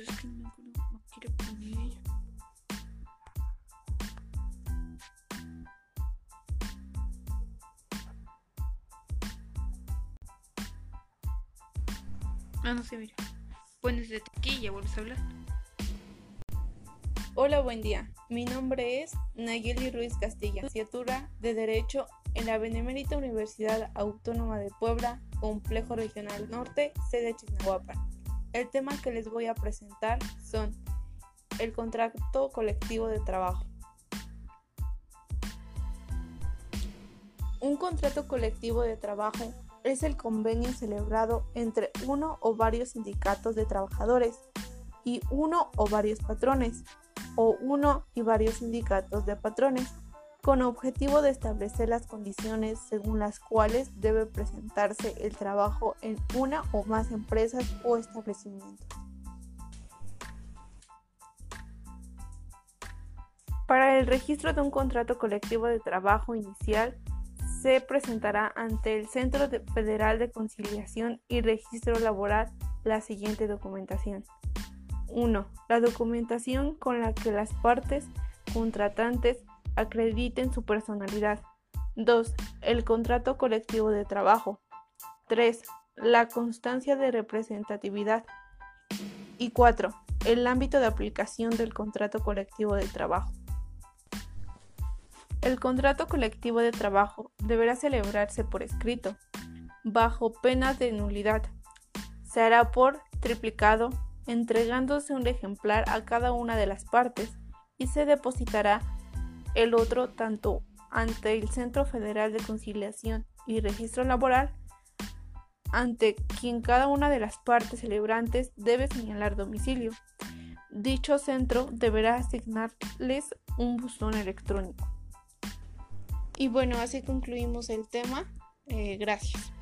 es que no quiero poner. Ah, no sé, mira. Pones desde aquí y ya vuelves a hablar. Hola, buen día. Mi nombre es Nayeli Ruiz Castilla, licenciatura de Derecho en la Benemérita Universidad Autónoma de Puebla, Complejo Regional Norte, sede Chignahuapan. El tema que les voy a presentar son el contrato colectivo de trabajo. Un contrato colectivo de trabajo es el convenio celebrado entre uno o varios sindicatos de trabajadores y uno o varios patrones o uno y varios sindicatos de patrones con objetivo de establecer las condiciones según las cuales debe presentarse el trabajo en una o más empresas o establecimientos. Para el registro de un contrato colectivo de trabajo inicial, se presentará ante el Centro Federal de Conciliación y Registro Laboral la siguiente documentación. 1. La documentación con la que las partes contratantes acrediten su personalidad. 2. El contrato colectivo de trabajo. 3. La constancia de representatividad. Y 4. El ámbito de aplicación del contrato colectivo de trabajo. El contrato colectivo de trabajo deberá celebrarse por escrito, bajo pena de nulidad. Se hará por triplicado, entregándose un ejemplar a cada una de las partes y se depositará el otro tanto ante el Centro Federal de Conciliación y Registro Laboral, ante quien cada una de las partes celebrantes debe señalar domicilio. Dicho centro deberá asignarles un buzón electrónico. Y bueno, así concluimos el tema. Eh, gracias.